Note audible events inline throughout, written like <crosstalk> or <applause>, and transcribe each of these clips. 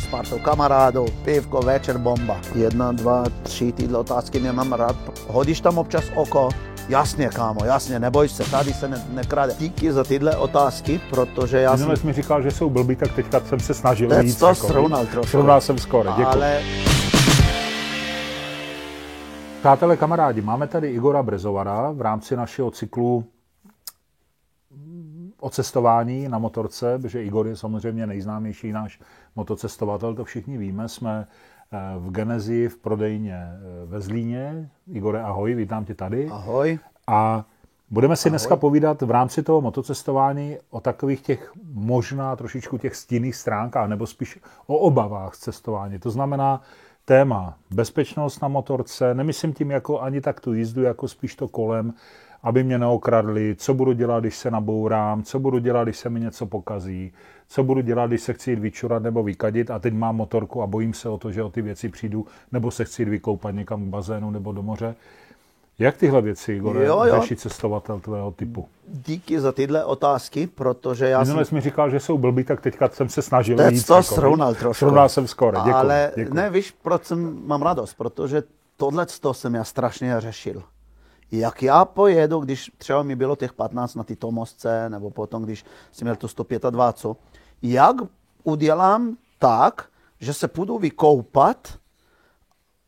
S partou kamarádů, pivko, večer, bomba. Jedna, dva, tři, tyhle otázky nemám rád. Hodíš tam občas oko? Jasně, kámo, jasně, neboj se, tady se ne, nekrade. Díky za tyhle otázky, protože já Minule jsi mi říkal, že jsou blbý, tak teďka jsem se snažil Teď víc. to jako, srovnal trošku. Srovnal jsem skoro, děkuji. Ale Přátelé, kamarádi, máme tady Igora Brezovara v rámci našeho cyklu o cestování na motorce, protože Igor je samozřejmě nejznámější náš motocestovatel, to všichni víme. Jsme eh, v Genezi v prodejně eh, ve Zlíně. Igore, ahoj, vítám tě tady. ahoj. A budeme si dneska povídat v rámci toho motocestování o takových těch možná trošičku těch stinných stránkách, nebo spíš o obavách z cestování. To znamená téma bezpečnost na motorce, nemyslím tím jako ani tak tu jízdu, jako spíš to kolem, aby mě neokradli, co budu dělat, když se nabourám, co budu dělat, když se mi něco pokazí, co budu dělat, když se chci jít vyčurat nebo vykadit a teď mám motorku a bojím se o to, že o ty věci přijdu, nebo se chci jít vykoupat někam k bazénu nebo do moře. Jak tyhle věci, Igore, Jo, jo. řeší cestovatel tvého typu? Díky za tyhle otázky, protože já Minule jsem... jsi mi říkal, že jsou blbý, tak teďka jsem se snažil Teď víc. to jako, srovnal trošku. Srovnal jsem skoro, děkuji. Ale děkuji. ne, víš, proč jsem, mám radost, protože tohle jsem já strašně řešil. Jak já pojedu, když třeba mi bylo těch 15 na ty Tomosce, nebo potom, když jsem měl tu 125, jak udělám tak, že se půjdu vykoupat,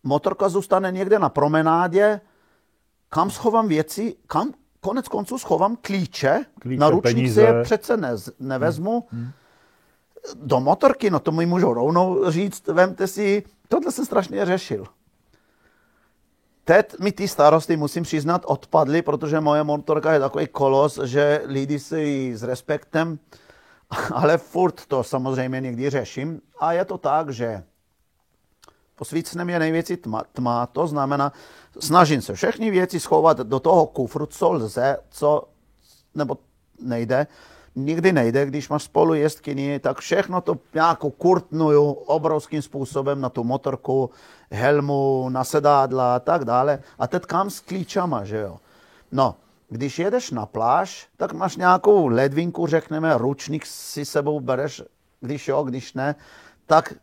motorka zůstane někde na promenádě, kam schovám věci, kam konec konců schovám klíče, Klíče, na ručník si je přece nez, nevezmu, do motorky, no to mi můžou rovnou říct, vemte si, tohle jsem strašně řešil. Teď mi ty starosty, musím přiznat, odpadly, protože moje motorka je takový kolos, že lidi si ji s respektem, <laughs> ale furt to samozřejmě někdy řeším. A je to tak, že posvícenem je největší tma, tma, to znamená, snažím se všechny věci schovat do toho kufru, co lze, co, nebo nejde, nikdy nejde, když máš spolu jezdkyni, tak všechno to nějakou kurtnuju obrovským způsobem na tu motorku, helmu, na sedádla a tak dále. A teď kam s klíčama, že jo? No, když jedeš na pláž, tak máš nějakou ledvinku, řekneme, ručník si sebou bereš, když jo, když ne, tak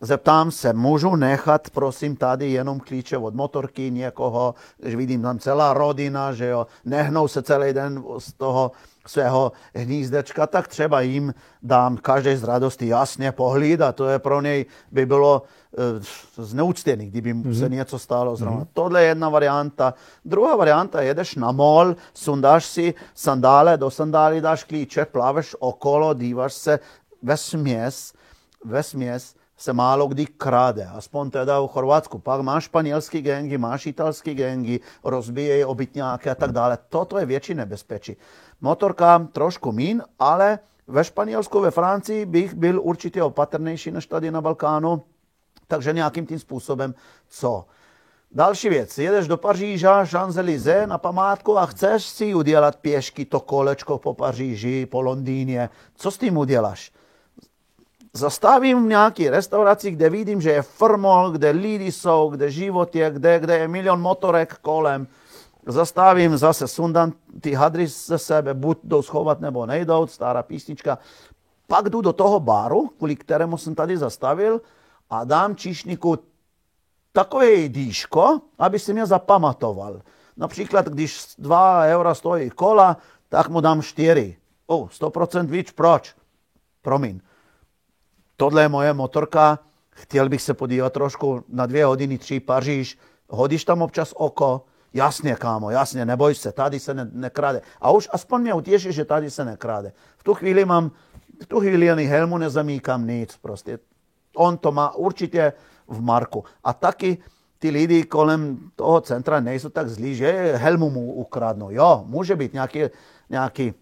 zeptám se, můžu nechat, prosím, tady jenom klíče od motorky někoho, když vidím tam celá rodina, že jo, nehnou se celý den z toho svého hnízdečka, tak třeba jim dám každý z radosti jasně pohlídat. To je pro něj by bylo e, kdyby mu se něco stalo zrovna. Tohle je jedna varianta. Druhá varianta, jedeš na mol, sundáš si sandále, do sandály dáš klíče, plaveš okolo, díváš se ve směs, ve směs se málo kdy krade, aspoň teda v Chorvatsku. Pak máš španělský gengy, máš italský gengy, rozbíjejí obytňáky a tak dále. Toto je větší nebezpečí. Motorka trošku mín, ale ve Španělsku, ve Francii bych byl určitě opatrnější než tady na Balkánu, takže nějakým tím způsobem co. Další věc, jedeš do Paříže, Champs-Élysées na památku a chceš si udělat pěšky to kolečko po Paříži, po Londýně. Co s tím uděláš? zastavím v nějaké restauraci, kde vidím, že je formol, kde lidi jsou, kde život je, kde, kde je milion motorek kolem. Zastavím zase, sundám ty hadry ze sebe, buď jdou schovat nebo nejdou, stará písnička. Pak jdu do toho baru, kvůli kterému jsem tady zastavil a dám číšníku takové dýško, aby si mě zapamatoval. Například, když 2 eura stojí kola, tak mu dám 4. O, 100% víc, proč? Promiň tohle je moje motorka, chtěl bych se podívat trošku na dvě hodiny, tři Paříž, hodíš tam občas oko, jasně, kámo, jasně, neboj se, tady se ne, nekrade. A už aspoň mě utěší, že tady se nekrade. V tu chvíli mám, v tu chvíli ani helmu nezamíkám nic prostě. On to má určitě v marku. A taky ty lidi kolem toho centra nejsou tak zlí, že helmu mu ukradnou. Jo, může být nějaký, nějaký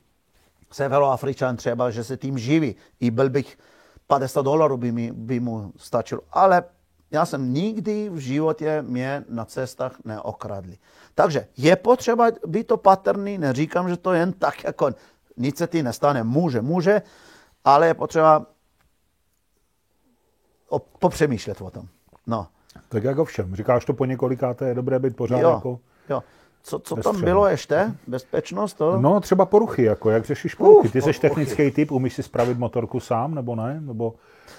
severoafričan třeba, že se tím živí. I byl bych 50 dolarů by, mi, by mu stačilo. Ale já jsem nikdy v životě mě na cestách neokradli. Takže je potřeba být opatrný, neříkám, že to jen tak jako nic se ti nestane, může, může, ale je potřeba popřemýšlet o tom. No. Tak jako všem. Říkáš to po několikáté, je dobré být pořád Jo, jako... jo. co, co tam bylo ještě? Bezpečnost? To? No, třeba poruchy, jako jak řešíš poruchy. Uf, Ty jsi technický typ, umíš si spravit motorku sám, nebo ne? Nebo...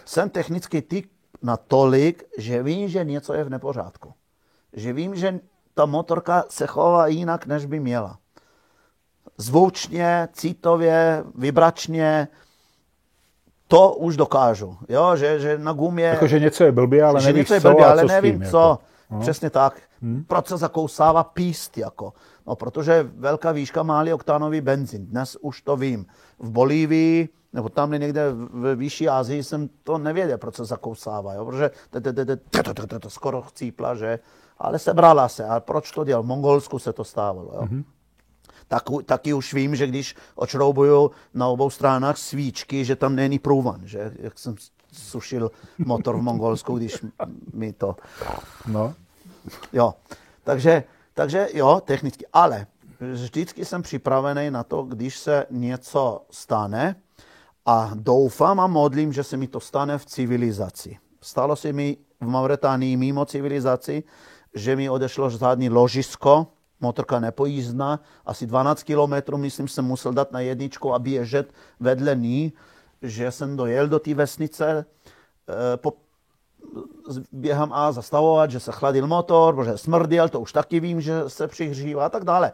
Jsem technický typ natolik, že vím, že něco je v nepořádku. Že vím, že ta motorka se chová jinak, než by měla. Zvučně, citově, vibračně, to už dokážu. Jo, že, že na gumě... Jakože něco je blbě, ale že nevíš něco je co blbě, ale co nevím tím, co. Jako. No. Přesně tak. Proč se zakousává píst jako? No, protože velká výška má oktánový benzín. Dnes už to vím. V Bolívii nebo tam někde v výšší Asii jsem to nevěděl, proč se zakousává, jo? protože to skoro chcípla, že, ale sebrala se. A proč to dělal? V Mongolsku se to stávalo. Jo? Mm-hmm. Tak, taky už vím, že když očroubuju na obou stranách svíčky, že tam není průvan, že jak jsem sušil motor v Mongolsku, když mi to... No. Jo, takže, takže jo, technicky, ale vždycky jsem připravený na to, když se něco stane, a doufám a modlím, že se mi to stane v civilizaci. Stalo se mi v Mauretánii mimo civilizaci, že mi odešlo žádný ložisko, motorka nepojízdná, asi 12 kilometrů, myslím, jsem musel dát na jedničku a běžet vedle ní, že jsem dojel do té vesnice, eh, po, během A zastavovat, že se chladil motor, protože smrdil, to už taky vím, že se přihřívá a tak dále.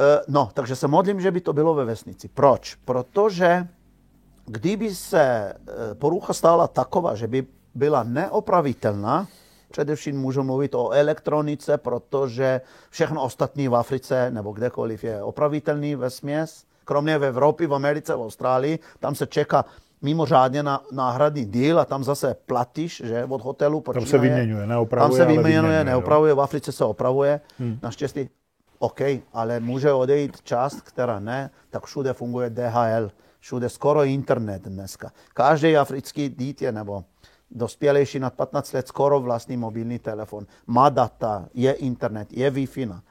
E, No, takže se modlím, že by to bylo ve vesnici. Proč? Protože kdyby se e, porucha stala taková, že by byla neopravitelná, především můžu mluvit o elektronice, protože všechno ostatní v Africe nebo kdekoliv je opravitelný ve směs, kromě v Evropě, v Americe, v Austrálii, tam se čeká mimořádně na náhradní díl a tam zase platíš, že od hotelu počínaje. se vyměňuje, neopravuje, Tam se vyměňuje, vyměňuje, jo. neopravuje, v Africe se opravuje, hmm. naštěstí OK, ale může odejít část, která ne, tak všude funguje DHL, všude skoro internet dneska. Každý africký dítě nebo dospělejší nad 15 let skoro vlastní mobilní telefon, má data, je internet, je Wi-Fi na,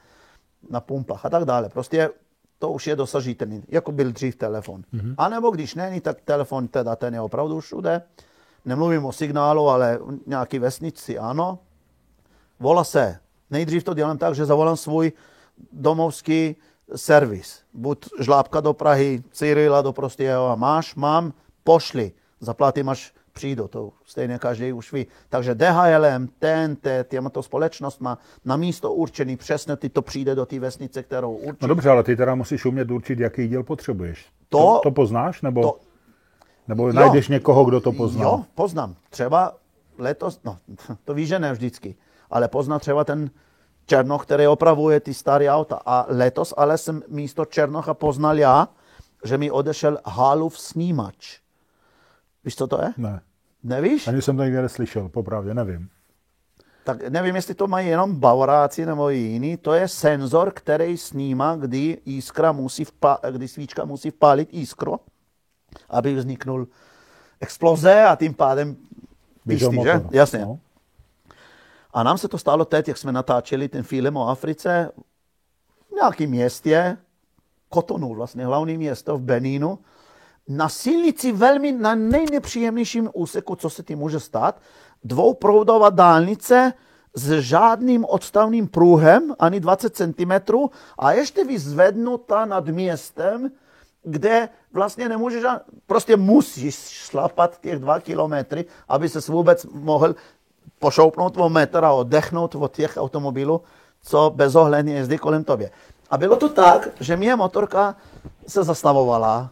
na pumpách a tak dále. Prostě to už je dosažitelný, jako byl dřív telefon. Mm-hmm. A nebo když není, tak telefon teda ten je opravdu všude. Nemluvím o signálu, ale nějaký vesnici ano. Volá se. Nejdřív to dělám tak, že zavolám svůj domovský servis. Buď žlábka do Prahy, Cyrila do Prostějova. Máš, mám, pošli. Zaplatím, až přijdu. To stejně každý už ví. Takže DHLM, TNT, těmto společnostma na místo určený přesně ty to přijde do té vesnice, kterou určí. no dobře, ale ty teda musíš umět určit, jaký díl potřebuješ. To- to, to poznáš, nebo, to- nebo najdeš někoho, kdo to pozná? Jo, poznám. Třeba letos, no <laughs> to víš, že ne vždycky, ale poznám třeba ten Černoch, který opravuje ty staré auta. A letos ale jsem místo Černocha poznal já, že mi odešel Halův snímač. Víš, co to je? Ne, Nevíš? ani jsem to nikdy neslyšel, popravdě, nevím. Tak nevím, jestli to mají jenom Bavoráci nebo jiný. To je senzor, který snímá, kdy jiskra musí vpa- kdy svíčka musí vpálit jiskro, aby vzniknul exploze a tím pádem písty, že? Jasně. No. A nám se to stalo teď, jak jsme natáčeli ten film o Africe, v nějakém městě, Kotonu vlastně, hlavní město v Benínu, na silnici velmi na nejnepříjemnějším úseku, co se tím může stát, dvouproudová dálnice s žádným odstavným pruhem, ani 20 cm, a ještě vyzvednutá nad městem, kde vlastně nemůžeš, prostě musíš šlapat těch dva kilometry, aby se vůbec mohl pošoupnout o metr a oddechnout od těch automobilů, co bezohledně jezdí kolem tobě. A bylo to tak, že mě motorka se zastavovala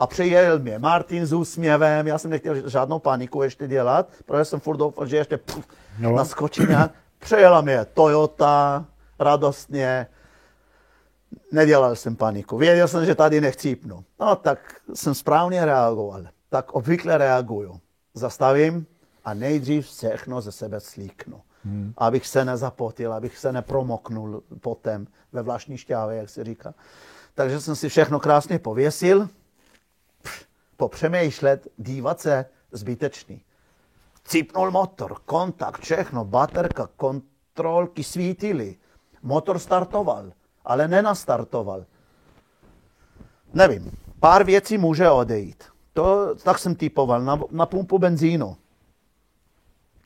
a přijel mě Martin s úsměvem, já jsem nechtěl žádnou paniku ještě dělat, protože jsem furt doufal, že ještě puf, No. no. naskočí nějak. Přejela mě Toyota, radostně, nedělal jsem paniku. Věděl jsem, že tady nechcípnu. No tak jsem správně reagoval. Tak obvykle reaguju. Zastavím a nejdřív všechno ze sebe slíknu. Hmm. Abych se nezapotil, abych se nepromoknul potem ve vlastní šťávě, jak se říká. Takže jsem si všechno krásně pověsil, popřemýšlet, dívat se, zbytečný. Cipnul motor, kontakt, všechno, baterka, kontrolky svítily. Motor startoval, ale nenastartoval. Nevím, pár věcí může odejít. To, tak jsem typoval na, na pumpu benzínu.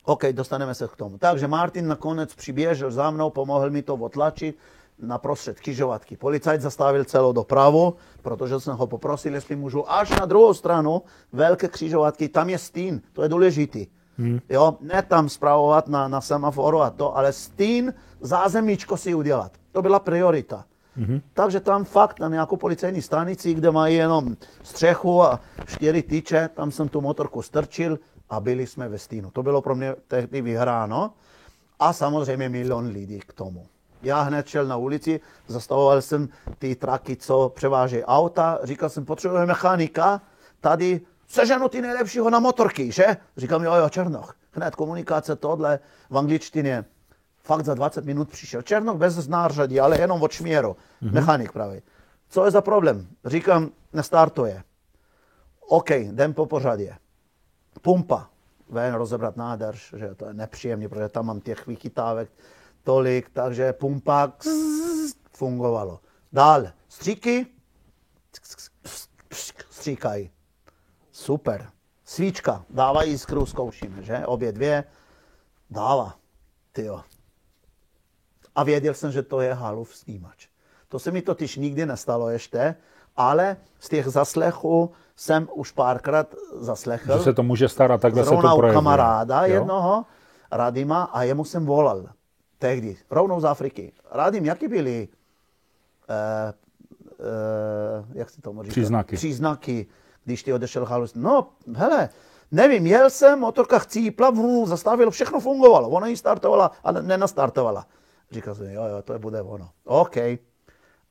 OK, dostaneme se k tomu. Takže Martin nakonec přiběžel za mnou, pomohl mi to otlačit. naprostřed křižovatky. Policajt zastavil celou dopravu, protože jsem ho poprosil, jestli můžu až na druhou stranu velké křižovatky, tam je stín, to je důležitý. Hmm. Jo, ne tam zpravovat na, na semaforu a to, ale stín, zázemíčko si udělat. To byla priorita. Mm-hmm. Takže tam fakt na nějakou policejní stanici, kde mají jenom střechu a čtyři tyče, tam jsem tu motorku strčil a byli jsme ve stínu. To bylo pro mě tehdy vyhráno. A samozřejmě milion lidí k tomu. Já hned šel na ulici, zastavoval jsem ty traky, co převážejí auta, říkal jsem, potřebujeme mechanika, tady seženu ty nejlepšího na motorky, že? Říkám, jo, jo, Černoch. Hned komunikace tohle v angličtině. Fakt za 20 minut přišel. Černoch bez znářadí, ale jenom od šměru. Mm-hmm. Mechanik pravý. Co je za problém? Říkám, nestartuje. OK, jdem po pořadě. Pumpa. Ven rozebrat nádrž, že to je nepříjemně, protože tam mám těch vychytávek tolik, takže pumpa fungovalo. Dál, stříky, stříkají. Super. Svíčka, dává jiskru, zkoušíme, že? Obě dvě, dává. Tyjo. A věděl jsem, že to je halův snímač. To se mi totiž nikdy nestalo ještě, ale z těch zaslechů jsem už párkrát zaslechl. Že se to může starat, takhle se to projevuje. kamaráda jo? jednoho, Radima, a jemu jsem volal tehdy, rovnou z Afriky. Radim, jaký byly, uh, uh, jak se tomu říká? Příznaky. Příznaky, když ty odešel halus. No, hele, nevím, jel jsem, motorka chcípla, vů, zastavil, všechno fungovalo. Ona ji startovala, ale nenastartovala. Říkal jsem, jo, jo, to bude ono. OK.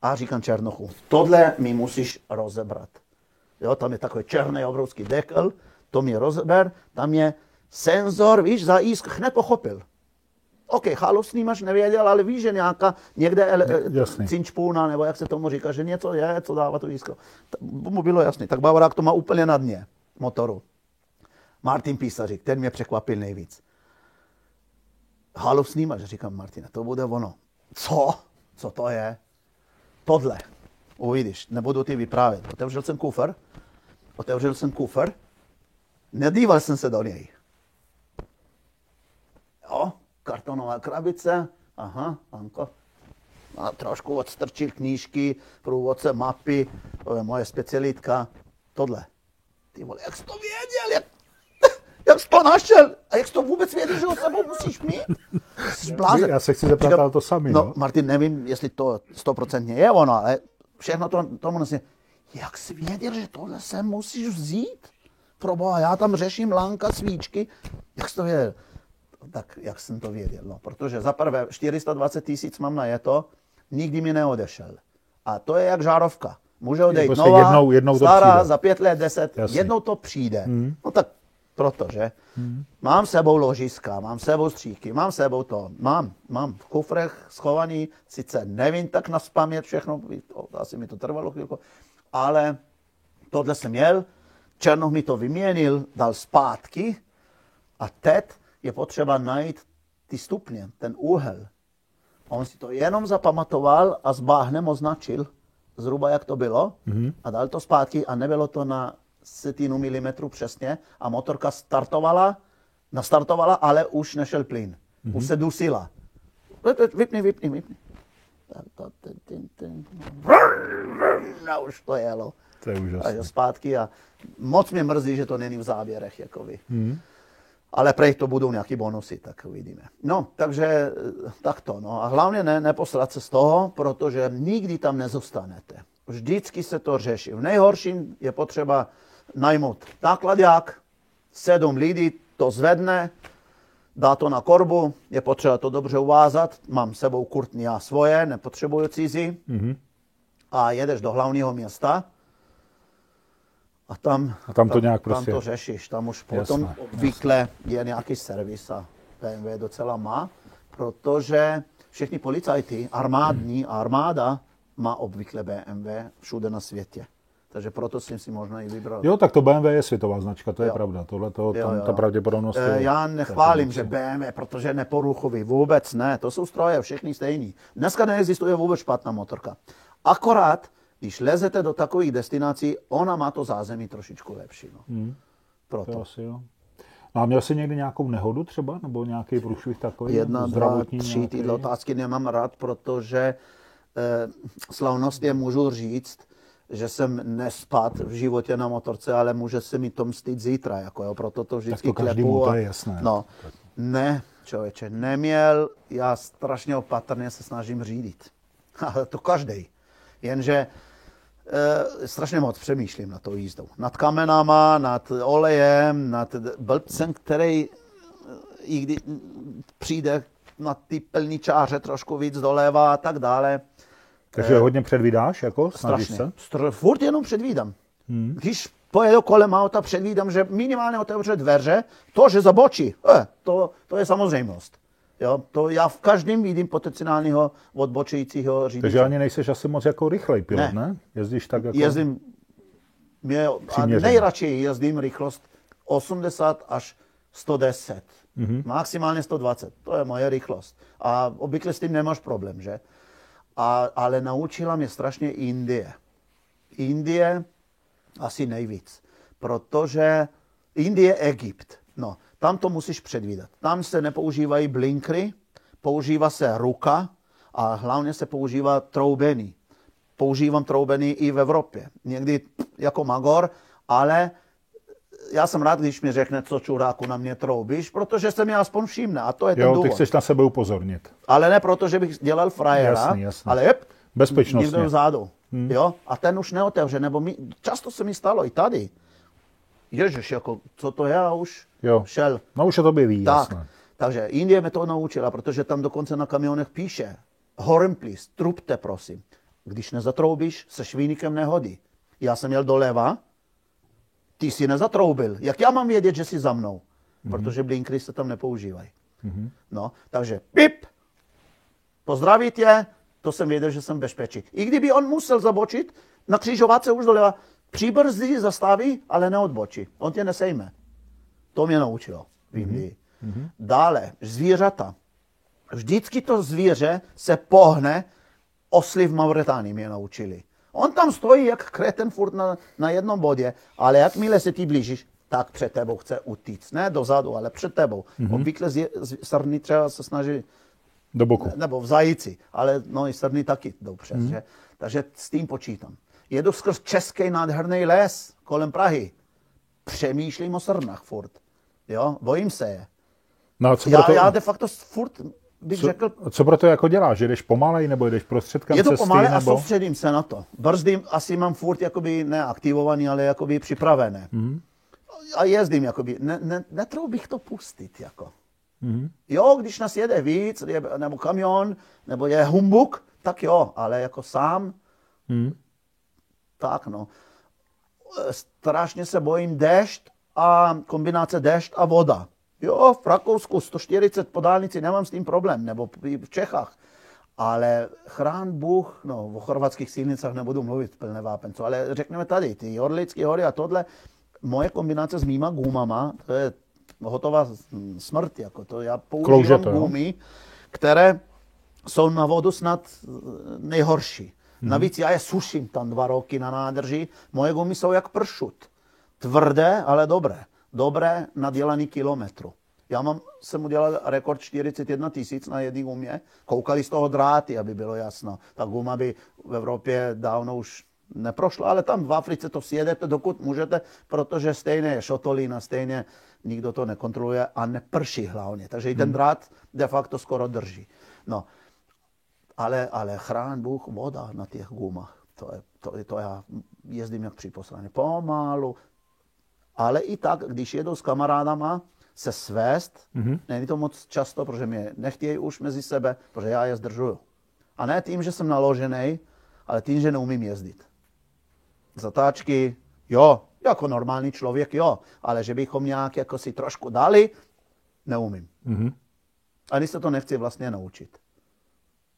A říkám Černochu, tohle mi musíš rozebrat. Jo, tam je takový černý obrovský dekl, to mi rozeber, tam je senzor, víš, za jízk, hned pochopil. OK, máš nevěděl, ale víš, že nějaká někde ele, cinčpůna, nebo jak se tomu říká, že něco je, co dává to jízko. Mu bylo jasný. Tak Bavorák to má úplně na dně motoru. Martin Písařík, ten mě překvapil nejvíc. Halus snímač, říkám Martina, to bude ono. Co? Co to je? Tohle. Uvidíš, nebudu ti vyprávět. Otevřel jsem kufr, otevřel jsem kufr, nedíval jsem se do něj. Jo, kartonová krabice, aha, Anko. A trošku odstrčil knížky, průvodce, mapy, to je moje specialitka, tohle. Ty vole, jak jsi to věděl, jak, <laughs> jak jsi to našel? A jak jsi to vůbec věděl, že ho sebou musíš mít? Jsi Já se chci zeptat ale to sami. No, no, Martin, nevím, jestli to stoprocentně je ono, ale všechno to, tomu nosím. Jak jsi věděl, že tohle se musíš vzít? Proboha, já tam řeším lánka, svíčky. Jak jsi to věděl? tak jak jsem to věděl. No, protože za prvé 420 tisíc mám na jeto, nikdy mi neodešel. A to je jak žárovka. Může odejít prostě nová, jednou, jednou stará, za pět let, deset, Jasně. jednou to přijde. Hmm. No tak protože hmm. mám sebou ložiska, mám sebou stříky, mám sebou to, mám, mám v kufrech schovaný, sice nevím tak na spamět všechno, asi mi to trvalo chvilku, ale tohle jsem měl, Černoch mi to vyměnil, dal zpátky a teď je potřeba najít ty stupně, ten úhel. On si to jenom zapamatoval a s báhnem označil, zhruba jak to bylo, mm-hmm. a dal to zpátky a nebylo to na setinu milimetru přesně a motorka startovala, nastartovala, ale už nešel plyn. Mm-hmm. Už se dusila. Vypni, vypni, vypni. No už to jelo. To je úžasné. A zpátky a moc mě mrzí, že to není v záběrech. Jakoby. Mm-hmm ale prej to budou nějaký bonusy, tak uvidíme. No, takže eh, takto. No a hlavně ne, neposrat se z toho, protože nikdy tam nezostanete. Vždycky se to řeší. V nejhorším je potřeba najmout nákladák, sedm lidí to zvedne, dá to na korbu, je potřeba to dobře uvázat, mám sebou kurtní já svoje, nepotřebuju cizí, mm-hmm. a jedeš do hlavního města, a tam, a tam to nějak tam, prostě... Tam to řešíš, tam už potom jasné, obvykle jasné. je nějaký servis a BMW docela má, protože všichni policajti, armádní hmm. armáda má obvykle BMW všude na světě. Takže proto jsem si možná i vybral. Jo, tak to BMW je světová značka, to je jo. pravda. Tohle to, tam jo, jo. ta pravděpodobnost je... Já nechválím, že BMW, protože neporuchový, vůbec ne. To jsou stroje, všechny stejný. Dneska neexistuje vůbec špatná motorka. Akorát když lezete do takových destinací, ona má to zázemí trošičku lepší. No. Hmm. Proto. To asi jo. No a měl jsi někdy nějakou nehodu třeba, nebo nějaký průšvih takový? Jedna, dva, tři, tyhle otázky nemám rád, protože slavnostně můžu říct, že jsem nespad v životě na motorce, ale může se mi to mstít zítra, jako jo, proto to vždycky tak to klepu. to je jasné. No, ne, člověče, neměl, já strašně opatrně se snažím řídit. <laughs> Ale to každý. Jenže e, strašně moc přemýšlím na to jízdou. Nad kamenama, nad olejem, nad blbcem, který i kdy přijde na ty plničáře trošku víc doleva a tak dále. Takže hodně předvídáš, jako? Strašně. Se? Str- furt jenom předvídám. Hmm. Když pojedu kolem auta, předvídám, že minimálně otevře dveře, to, že zabočí, eh, to, to je samozřejmost. Jo, to já v každém vidím potenciálního odbočujícího řidiče. Takže ani nejseš asi moc jako rychlej pilot, ne? ne? Jezdíš tak jako... Jezdím, mě, a nejradši jezdím rychlost 80 až 110. Mm-hmm. Maximálně 120. To je moje rychlost. A obvykle s tím nemáš problém, že? A, ale naučila mě strašně Indie. Indie asi nejvíc. Protože Indie, Egypt. No, tam to musíš předvídat. Tam se nepoužívají blinkry, používá se ruka a hlavně se používá troubení. Používám troubení i v Evropě. Někdy jako magor, ale já jsem rád, když mi řekne, co čuráku na mě troubíš, protože se mi aspoň všimne a to je jo, ten důvod. ty chceš na sebe upozornit. Ale ne proto, že bych dělal frajera, jasný, jasný. ale jep, Bezpečnostně. někdo vzadu. Hmm. Jo? A ten už neotevře, nebo mi, často se mi stalo i tady. Ježiš, jako, co to je, a už jo. šel. No už to ví, tak, jasné. Takže Indie mě to naučila, protože tam dokonce na kamionech píše, horn please, trupte prosím. Když nezatroubíš, se švínikem nehodí. Já jsem jel doleva, ty si nezatroubil. Jak já mám vědět, že jsi za mnou? Mm-hmm. Protože blinkry se tam nepoužívají. Mm-hmm. No, takže pip, pozdravit je, to jsem věděl, že jsem bezpečí. I kdyby on musel zabočit, na křižovatce už doleva, přibrzdí, zastaví, ale neodbočí. On tě nesejme. To mě naučilo v Indii. Mm-hmm. Dále, zvířata. Vždycky to zvíře se pohne, osly v Mauretánii mě naučili. On tam stojí jak kreten furt na, na jednom bodě, ale jakmile se ty blížíš, tak před tebou chce utíct. Ne dozadu, ale před tebou. Mm-hmm. Obvykle z, z, srny třeba se snaží do boku. Ne, nebo v zajíci, ale no i srny taky jdou přes. Mm-hmm. Že? Takže s tím počítám. Jedu skrz český nádherný les kolem Prahy. Přemýšlím o srnách furt. Jo, bojím se je. No co já, proto... já de facto furt bych co, řekl... Co pro to jako děláš? Že jdeš pomalej nebo jdeš prostředkem Je to cesty, pomalej nebo... a soustředím se na to. Brzdím asi mám furt jakoby neaktivovaný, ale jakoby připravené. Mm-hmm. A jezdím jakoby. Ne, ne, netrou bych to pustit jako. Mm-hmm. Jo, když nás jede víc, je, nebo kamion, nebo je humbuk, tak jo, ale jako sám, mm-hmm. tak no. Strašně se bojím déšť a kombinace déšť a voda. Jo, v Rakousku 140 po dálnici nemám s tím problém, nebo v Čechách. Ale chrán Bůh, no o chorvatských silnicách nebudu mluvit plné vápenco, ale řekněme tady, ty Orlické hory a tohle, moje kombinace s mýma gumama, to je hotová smrt, jako to já používám to, gumy, které jsou na vodu snad nejhorší. Hmm. Navíc já je suším tam dva roky na nádrži, moje gumy jsou jak pršut. Tvrdé, ale dobré dobré nadělaný kilometru. Já mám, jsem udělal rekord 41 tisíc na jedné gumě. Koukali z toho dráty, aby bylo jasno. Ta guma by v Evropě dávno už neprošla, ale tam v Africe to sjedete, dokud můžete, protože stejně je šotolína, stejně nikdo to nekontroluje a neprší hlavně. Takže i ten hmm. drát de facto skoro drží. No, ale, ale chrán Bůh voda na těch gumách. To, je, to, to já jezdím jak připoslaný. Pomalu, ale i tak, když jedu s kamarádama se svést, mm-hmm. není to moc často, protože mě nechtějí už mezi sebe, protože já je zdržuju. A ne tím, že jsem naložený, ale tím, že neumím jezdit. Zatáčky, jo, jako normální člověk, jo, ale že bychom nějak jako si trošku dali, neumím. Mm-hmm. Ani se to nechci vlastně naučit.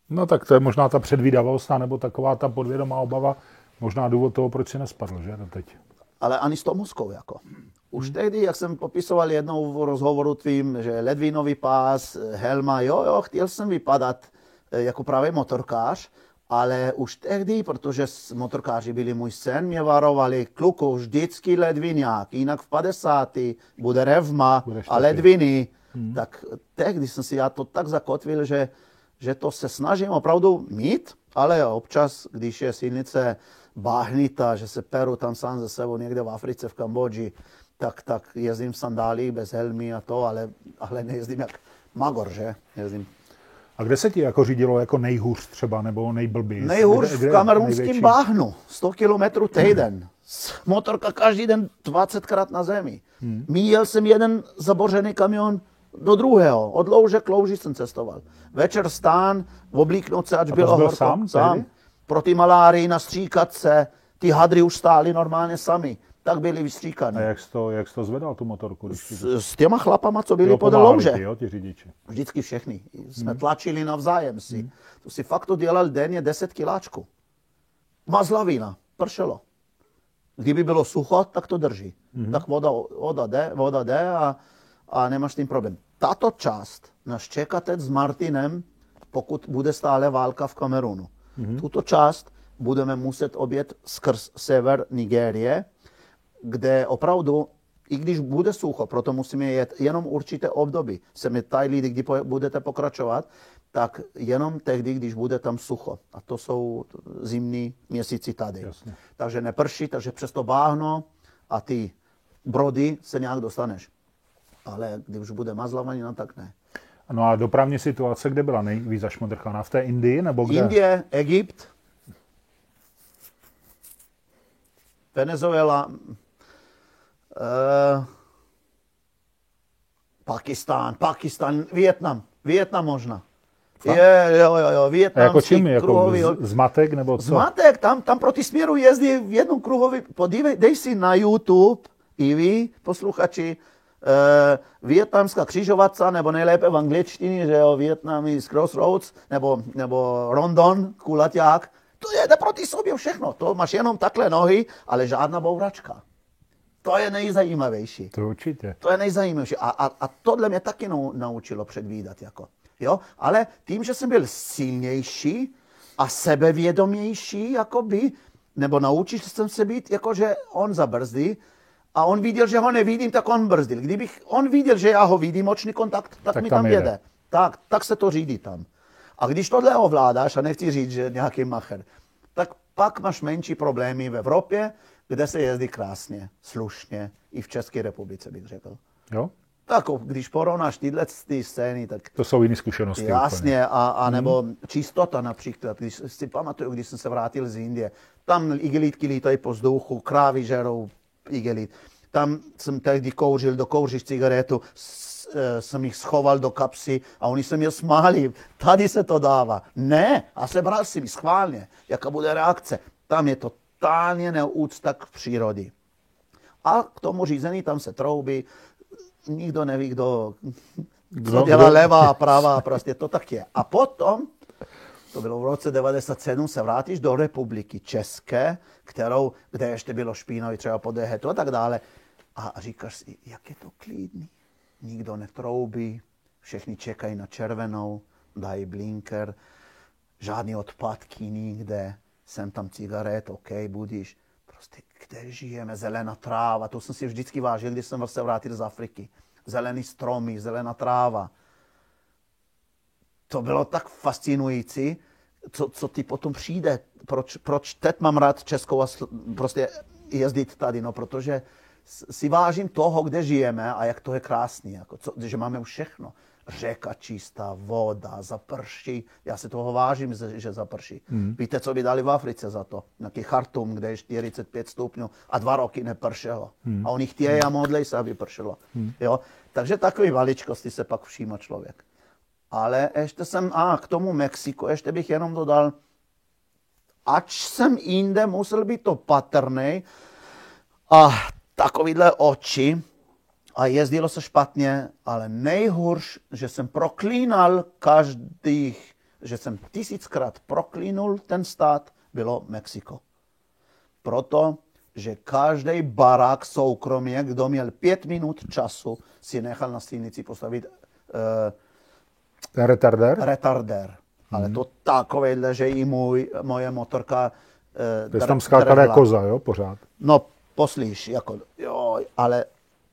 No tak to je možná ta předvídavost, nebo taková ta podvědomá obava, možná důvod toho, proč si nespadl, že, teď ale ani s tou mozkou. Jako. Už hmm. tehdy, jak jsem popisoval jednou v rozhovoru tvým, že ledvinový pás, helma, jo, jo, chtěl jsem vypadat eh, jako právě motorkář, ale už tehdy, protože motorkáři byli můj sen, mě varovali, kluku, vždycky ledvinák, jinak v 50. bude revma a ledviny. Hmm. Tak tehdy jsem si já to tak zakotvil, že, že to se snažím opravdu mít, Ale občas, když je silnice báhnita, že se peru tam sám ze sebou někde v Africe, v Kambodži, tak, tak jezdím v sandálích bez helmy a to, ale, ale nejezdím jak magor, že? Jezdím. A kde se ti jako řídilo jako nejhůř třeba, nebo nejblběji? Nejhůř v kamerunském báhnu, 100 km týden. Motorka každý den 20krát na zemi. Hmm. Míjel jsem jeden zabořený kamion do druhého. Od louže k louži jsem cestoval. Večer stán, oblíknout se, ať bylo horko. Sám, sám. Proti malárii, nastříkat se. Ty hadry už stály normálně sami. Tak byli vystříkaní. A jak jsi to, jak jsi to zvedal, tu motorku? S, s těma chlapama, co byli podle louže. Ty, jo, ti řidiči. Vždycky všechny. Jsme hmm. tlačili navzájem si. Hmm. To si fakt to dělal denně 10 kiláčků. Mazlavina, pršelo. Kdyby bylo sucho, tak to drží. Hmm. Tak voda, voda jde, voda jde a, a nemáš tím problém. Tato část nás čeká teď s Martinem, pokud bude stále válka v Kamerunu. Mm-hmm. Tuto část budeme muset obět skrz sever Nigérie, kde opravdu, i když bude sucho, proto musíme jet jenom určité období. Se mi taj lidi, kdy budete pokračovat, tak jenom tehdy, když bude tam sucho. A to jsou zimní měsíci tady. Jasně. Takže neprší, takže přes to báhno a ty brody se nějak dostaneš. Ale když už bude mazlavanina, tak ne. No a dopravní situace, kde byla nejvíc zašmodrchaná? V té Indii nebo kde? Indie, Egypt, Venezuela, eh, Pakistán, Pakistán, Vietnam, Vietnam možná. Je, jo, jo, jo, Vietnamský jako čím? Jako kruhový, zmatek nebo co? Zmatek, tam, tam proti směru jezdí v jednom kruhový, podívej, dej si na YouTube, i vy, posluchači, uh, vietnamská křižovatca, nebo nejlépe v angličtině, že jo, Vietnamese Crossroads, nebo, nebo Rondon, kulaťák, to jede proti sobě všechno. To máš jenom takhle nohy, ale žádná bouračka. To je nejzajímavější. To určitě. To je nejzajímavější. A, a, a tohle mě taky naučilo předvídat. Jako. Jo? Ale tím, že jsem byl silnější a sebevědomější, jakoby, nebo naučil jsem se být, jakože on zabrzdí, a on viděl, že ho nevidím, tak on brzdil. Kdybych on viděl, že já ho vidím, očný kontakt, tak, tak mi tam jede. jede. Tak, tak se to řídí tam. A když tohle ovládáš, a nechci říct, že nějaký macher, tak pak máš menší problémy v Evropě, kde se jezdí krásně, slušně, i v České republice bych řekl. Jo? Tak když porovnáš tyhle ty scény, tak... To jsou jiné zkušenosti. Jasně, a, a nebo hmm. čistota například. Když si pamatuju, když jsem se vrátil z Indie, tam igelitky lítají po vzduchu, krávy žerou igelit. Tam jsem tehdy kouřil do kouříš cigaretu, Eh, jsem jich schoval do kapsy a oni se mě smáli. Tady se to dává. Ne, a sebral si mi schválně, jaká bude reakce. Tam je to totálně neúcta k přírody. A k tomu řízení tam se troubí, nikdo neví, kdo, kdo dělá levá a pravá, prostě to tak je. A potom, to bylo v roce 97, se vrátíš do republiky České, kterou, kde ještě bylo špínový třeba po a tak dále. A říkáš si, jak je to klidný nikdo netroubí, všichni čekají na červenou, dají blinker, žádný odpadky nikde, jsem tam cigaret, OK, budíš. Prostě kde žijeme, zelená tráva, to jsem si vždycky vážil, když jsem se vrátil z Afriky. Zelený stromy, zelená tráva. To bylo tak fascinující, co, co ti potom přijde. Proč, proč teď mám rád Českou a prostě jezdit tady, no protože si vážím toho, kde žijeme a jak to je krásný, jako co, že máme už všechno. Řeka čistá, voda, zaprší. Já si toho vážím, že zaprší. Mm. Víte, co by dali v Africe za to? Nějaký Chartum, kde je 45 stupňů a dva roky nepršelo. Mm. A oni chtějí a modlej se, aby pršelo. Mm. Jo? Takže takové maličkosti se pak všíma člověk. Ale ještě jsem, a k tomu Mexiku, ještě bych jenom dodal, ač jsem jinde, musel být to patrný, a takovýhle oči a jezdilo se špatně, ale nejhorš, že jsem proklínal každých, že jsem tisíckrát proklínul ten stát, bylo Mexiko. Proto, že každý barák soukromě, kdo měl pět minut času, si nechal na silnici postavit uh, retardér. retardér. Ale to takovéhle, že i můj, moje motorka... Uh, Ty jsi tam skákal jako koza, jo, pořád? No, poslíš, jako, jo, ale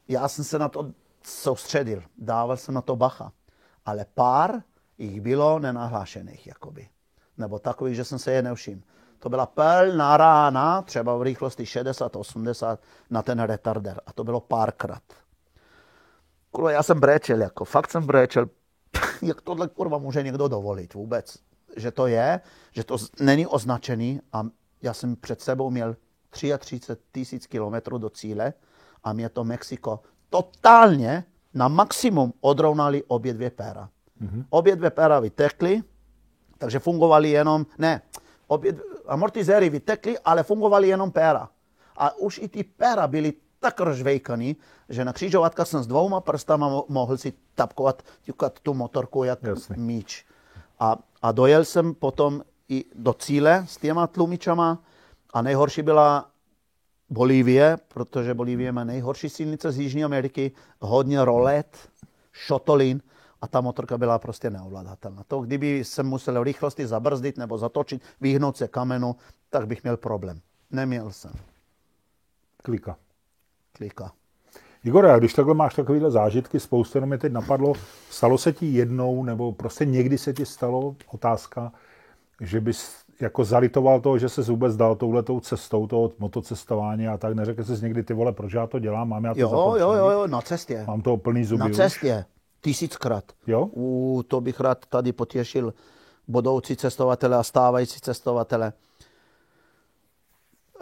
já jsem se na to soustředil, dával jsem na to bacha. Ale pár jich bylo nenahlášených, jakoby. nebo takových, že jsem se je nevšiml. To byla plná rána, třeba v rychlosti 60-80 na ten retarder. A to bylo párkrát. Kurva, já jsem brečel, jako, fakt jsem brečel. Jak tohle kurva může někdo dovolit vůbec? Že to je, že to není označený a já jsem před sebou měl 33 tisíc kilometrů do cíle a mě to Mexiko totálně na maximum odrovnali obě dvě péra. Mm-hmm. Obě dvě péra vytekly, takže fungovaly jenom, ne, obě, amortizéry vytekly, ale fungovaly jenom péra. A už i ty péra byly tak rozvejkaný, že na křižovatkách jsem s dvouma prstama mohl si tapkovat, ťukat tu motorku jak Jasný. míč. A, a dojel jsem potom i do cíle s těma tlumičama a nejhorší byla Bolívie, protože Bolívie má nejhorší silnice z Jižní Ameriky, hodně rolet, šotolin a ta motorka byla prostě neovladatelná. To, kdyby se musel rychlosti zabrzdit nebo zatočit, vyhnout se kamenu, tak bych měl problém. Neměl jsem. Klika. Klika. Igor, a když takhle máš takovéhle zážitky, spoustu jenom mě teď napadlo, stalo se ti jednou, nebo prostě někdy se ti stalo otázka, že bys jako zalitoval toho, že se vůbec dal touhletou cestou, toho motocestování a tak, neřekl jsi někdy, ty vole, proč já to dělám, mám já to Jo, jo, jo, jo, na cestě. Mám to plný zuby Na cestě, už. tisíckrát. Jo? U, to bych rád tady potěšil budoucí cestovatele a stávající cestovatele.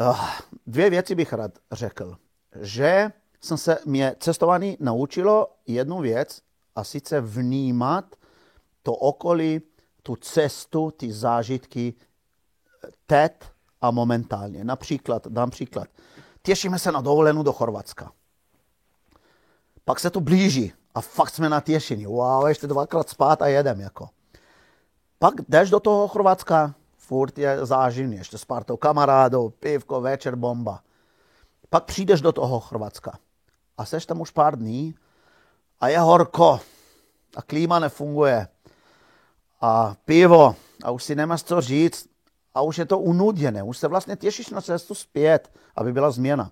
Uh, dvě věci bych rád řekl. Že jsem se, mě cestování naučilo jednu věc, a sice vnímat to okolí, tu cestu, ty zážitky teď a momentálně. Například, dám příklad. Těšíme se na dovolenou do Chorvatska. Pak se to blíží a fakt jsme natěšení. Wow, ještě dvakrát spát a jedem jako. Pak jdeš do toho Chorvatska, furt je záživný, ještě s partou kamarádů, pivko, večer, bomba. Pak přijdeš do toho Chorvatska a seš tam už pár dní a je horko a klíma nefunguje a pivo a už si nemáš co říct a už je to unuděné, už se vlastně těšíš na cestu zpět, aby byla změna.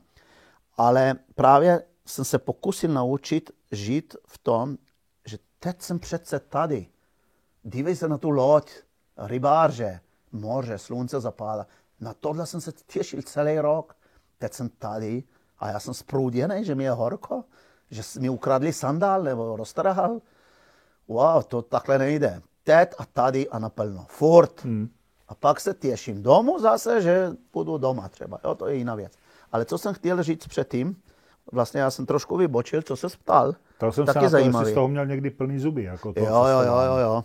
Ale právě jsem se pokusil naučit žít v tom, že teď jsem přece tady. Dívej se na tu loď, rybáře, moře, slunce zapadá. Na tohle jsem se těšil celý rok. Teď jsem tady a já jsem sprouděný, že mi je horko, že mi ukradli sandál nebo roztrhal. Wow, to takhle nejde. Teď a tady a naplno. Furt. Hmm. A pak se těším domů zase, že budu doma třeba. Jo, to je jiná věc. Ale co jsem chtěl říct předtím, vlastně já jsem trošku vybočil, co se ptal. To jsem taky se zajímavý. z toho měl někdy plný zuby. Jako to, jo, jo, jo, jo, jo.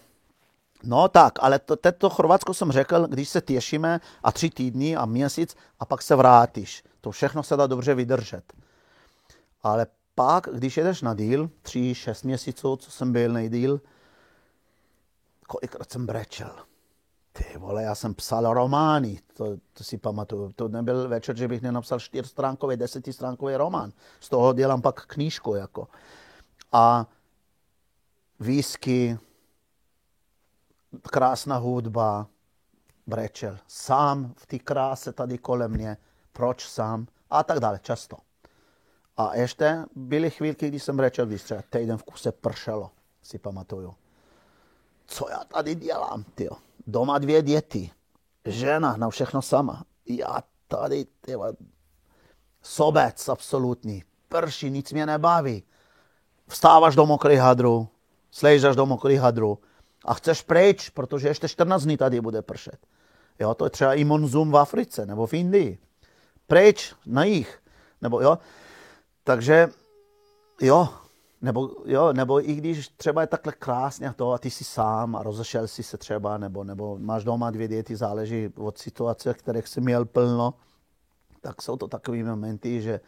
No tak, ale to, to Chorvatsko jsem řekl, když se těšíme a tři týdny a měsíc a pak se vrátíš. To všechno se dá dobře vydržet. Ale pak, když jedeš na díl, tři, šest měsíců, co jsem byl nejdíl, kolikrát jsem brečel. Ty vole, já jsem psal romány, to, to si pamatuju. To nebyl večer, že bych nenapsal čtyřstránkový, desetistránkový román. Z toho dělám pak knížku, jako. A výsky, krásná hudba, brečel. Sám v té kráse tady kolem mě, proč sám a tak dále, často. A ještě byly chvílky, kdy jsem brečel, když třeba týden v kuse pršelo, si pamatuju. Co já tady dělám, ty? Doma dvě děti, žena na všechno sama. Já tady, tyva, sobec absolutní, prší, nic mě nebaví. Vstáváš do mokrých hadru, slejžaš do mokrých hadru, a chceš pryč, protože ještě 14 dní tady bude pršet. Jo, to je třeba i monzum v Africe nebo v Indii. Pryč, na jich. Nebo jo. Takže jo, nebo, jo, nebo i když třeba je takhle krásně to a ty jsi sám a rozešel si se třeba, nebo, nebo máš doma dvě děti, záleží od situace, kterých jsi měl plno, tak jsou to takové momenty, že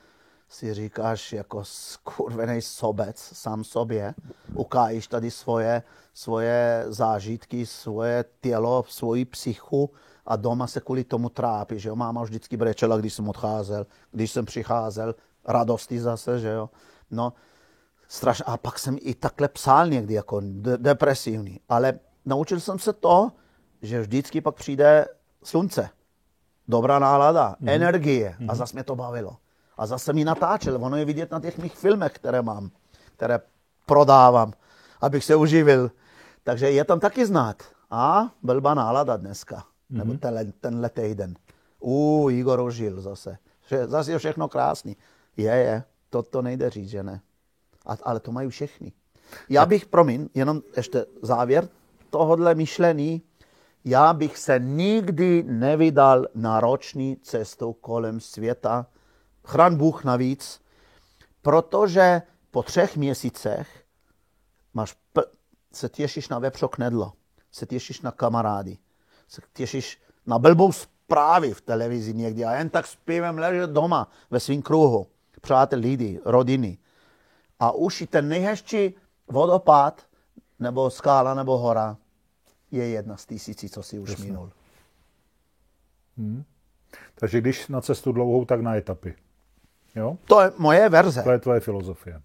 si říkáš jako skurvený sobec sám sobě, ukájíš tady svoje, svoje zážitky, svoje tělo, svoji psychu a doma se kvůli tomu trápí, že jo. Máma vždycky brečela, když jsem odcházel, když jsem přicházel, radosti zase, že jo. No, strašně. A pak jsem i takhle psal někdy jako de- depresivní, ale naučil jsem se to, že vždycky pak přijde slunce, dobrá nálada, mm. energie mm. a mhm. zase mě to bavilo. A zase mi natáčel. Ono je vidět na těch mých filmech, které mám, které prodávám, abych se uživil. Takže je tam taky znát. A blbá nálada dneska, mm-hmm. Nebo tenhle, tenhle týden. U, Igor ožil zase. Že zase je všechno krásný. Je, je, to, to nejde říct, že ne. A, ale to mají všechny. Já bych, promiň, jenom ještě závěr tohohle myšlení, já bych se nikdy nevydal na roční cestu kolem světa, chran Bůh navíc, protože po třech měsících máš p- se těšíš na vepřo knedlo, se těšíš na kamarády, se těšíš na blbou zprávy v televizi někdy a jen tak s pivem ležet doma ve svým kruhu, přátel, lidi, rodiny. A už i ten nejhezčí vodopád, nebo skála, nebo hora, je jedna z tisící, co si už Jasně. minul. Hmm. Takže když na cestu dlouhou, tak na etapy. Jo? To je moje verze. To je tvoje filozofie.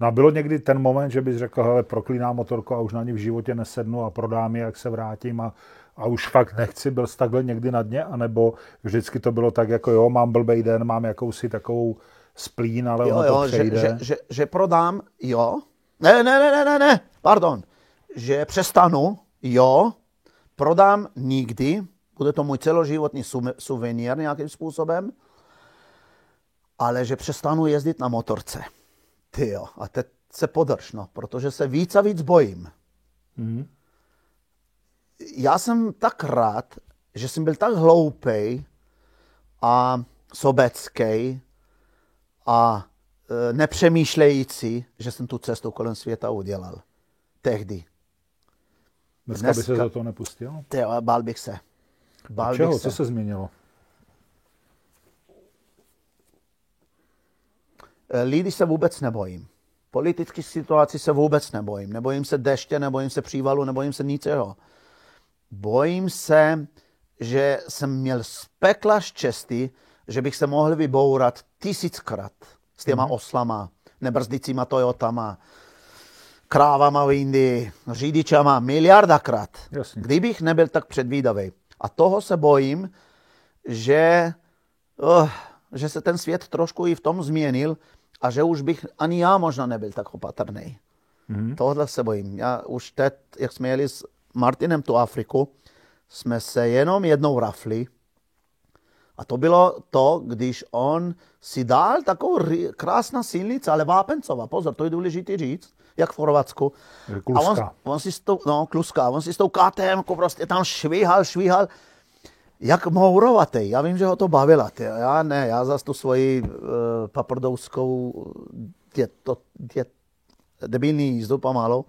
No a bylo někdy ten moment, že bys řekl, hele, proklínám motorku a už na ní v životě nesednu a prodám ji, jak se vrátím a, a už fakt nechci, byl jsi takhle někdy na dně, anebo vždycky to bylo tak, jako jo, mám blbej den, mám jakousi takovou splín, ale jo, ono to jo, přejde. Že, že, že, že prodám, jo. Ne, ne, ne, ne, ne, ne, pardon. Že přestanu, jo, prodám nikdy, bude to můj celoživotní suvenír nějakým způsobem, ale že přestanu jezdit na motorce. Ty jo, a teď se podrž, no, protože se víc a víc bojím. Mm. Já jsem tak rád, že jsem byl tak hloupý a sobecký a e, nepřemýšlející, že jsem tu cestu kolem světa udělal. Tehdy. Dneska, Dneska by se za to nepustil? Ty jo, bál bych se. Bál čeho? Bych se. Co se změnilo? E, lidi se vůbec nebojím. Politické situaci se vůbec nebojím. Nebojím se deště, nebojím se přívalu, nebojím se ničeho. Bojím se, že jsem měl z pekla štěstí, že bych se mohl vybourat tisíckrát s těma mm-hmm. oslama, nebrzdicíma Toyotama, krávama v Indii, řidičama, miliardakrát. Jasně. Kdybych nebyl tak předvídavý. A toho se bojím, že, uh, že se ten svět trošku i v tom změnil a že už bych ani já možná nebyl tak opatrný. Mm-hmm. Tohle se bojím. Já už teď, jak jsme jeli s Martinem tu Afriku, jsme se jenom jednou rafli, a to bylo to, když on si dal takovou krásná silnice, ale vápencová. Pozor, to je důležité říct, jak v Chorvatsku. Kluska. A on, on si s tou, no, kluska, on si s tou KTM prostě tam švíhal, švíhal, jak mourovatý. Já vím, že ho to bavila. Tě. Já ne, já zase tu svoji uh, paprdouskou dět, to, dět, debilní jízdu pomalu.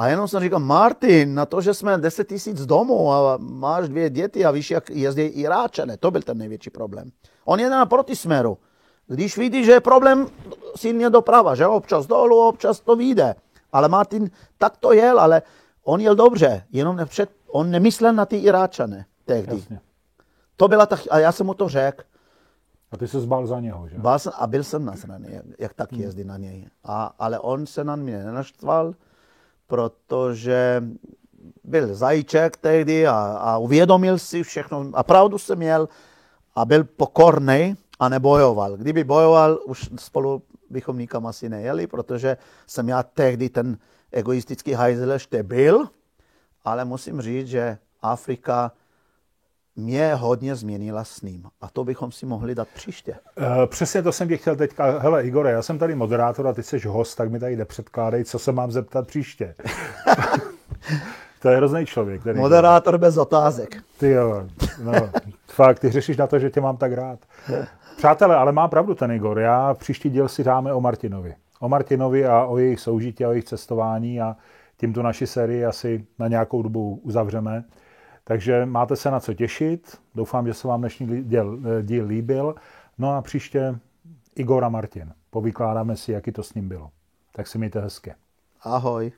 A jenom jsem říkal, Martin, na to, že jsme 10 tisíc domů a máš dvě děti a víš, jak jezdí Iráčané, to byl ten největší problém. On jede na protisměru. Když vidí, že je problém silně doprava, že občas dolů, občas to vyjde. Ale Martin tak to jel, ale on jel dobře, jenom nepřed, on nemyslel na ty Iráčané tehdy. Jasně. To byla ta, a já jsem mu to řekl. A ty se zbál za něho, že? Bál jsem, a byl jsem nasraný, jak, jak tak hmm. jezdí na něj. A, ale on se na mě nenaštval, protože byl zajíček tehdy a, a uvědomil si všechno a pravdu jsem měl a byl pokorný a nebojoval. Kdyby bojoval, už spolu bychom nikam asi nejeli, protože jsem já tehdy ten egoistický hajzel ještě byl, ale musím říct, že Afrika mě hodně změnila s ním. A to bychom si mohli dát příště. Uh, přesně to jsem tě chtěl teďka. Hele, Igore, já jsem tady moderátor a ty jsi host, tak mi tady nepředkládej, co se mám zeptat příště. <laughs> to je hrozný člověk. Který moderátor bez otázek. Ty jo, no, fakt, ty řešíš na to, že tě mám tak rád. Přátelé, ale má pravdu ten Igor. Já příští díl si dáme o Martinovi. O Martinovi a o jejich soužití a o jejich cestování a tím tu naši sérii asi na nějakou dobu uzavřeme. Takže máte se na co těšit. Doufám, že se vám dnešní díl, eh, díl líbil. No a příště Igor a Martin. Povykládáme si, jaký to s ním bylo. Tak si mějte hezky. Ahoj.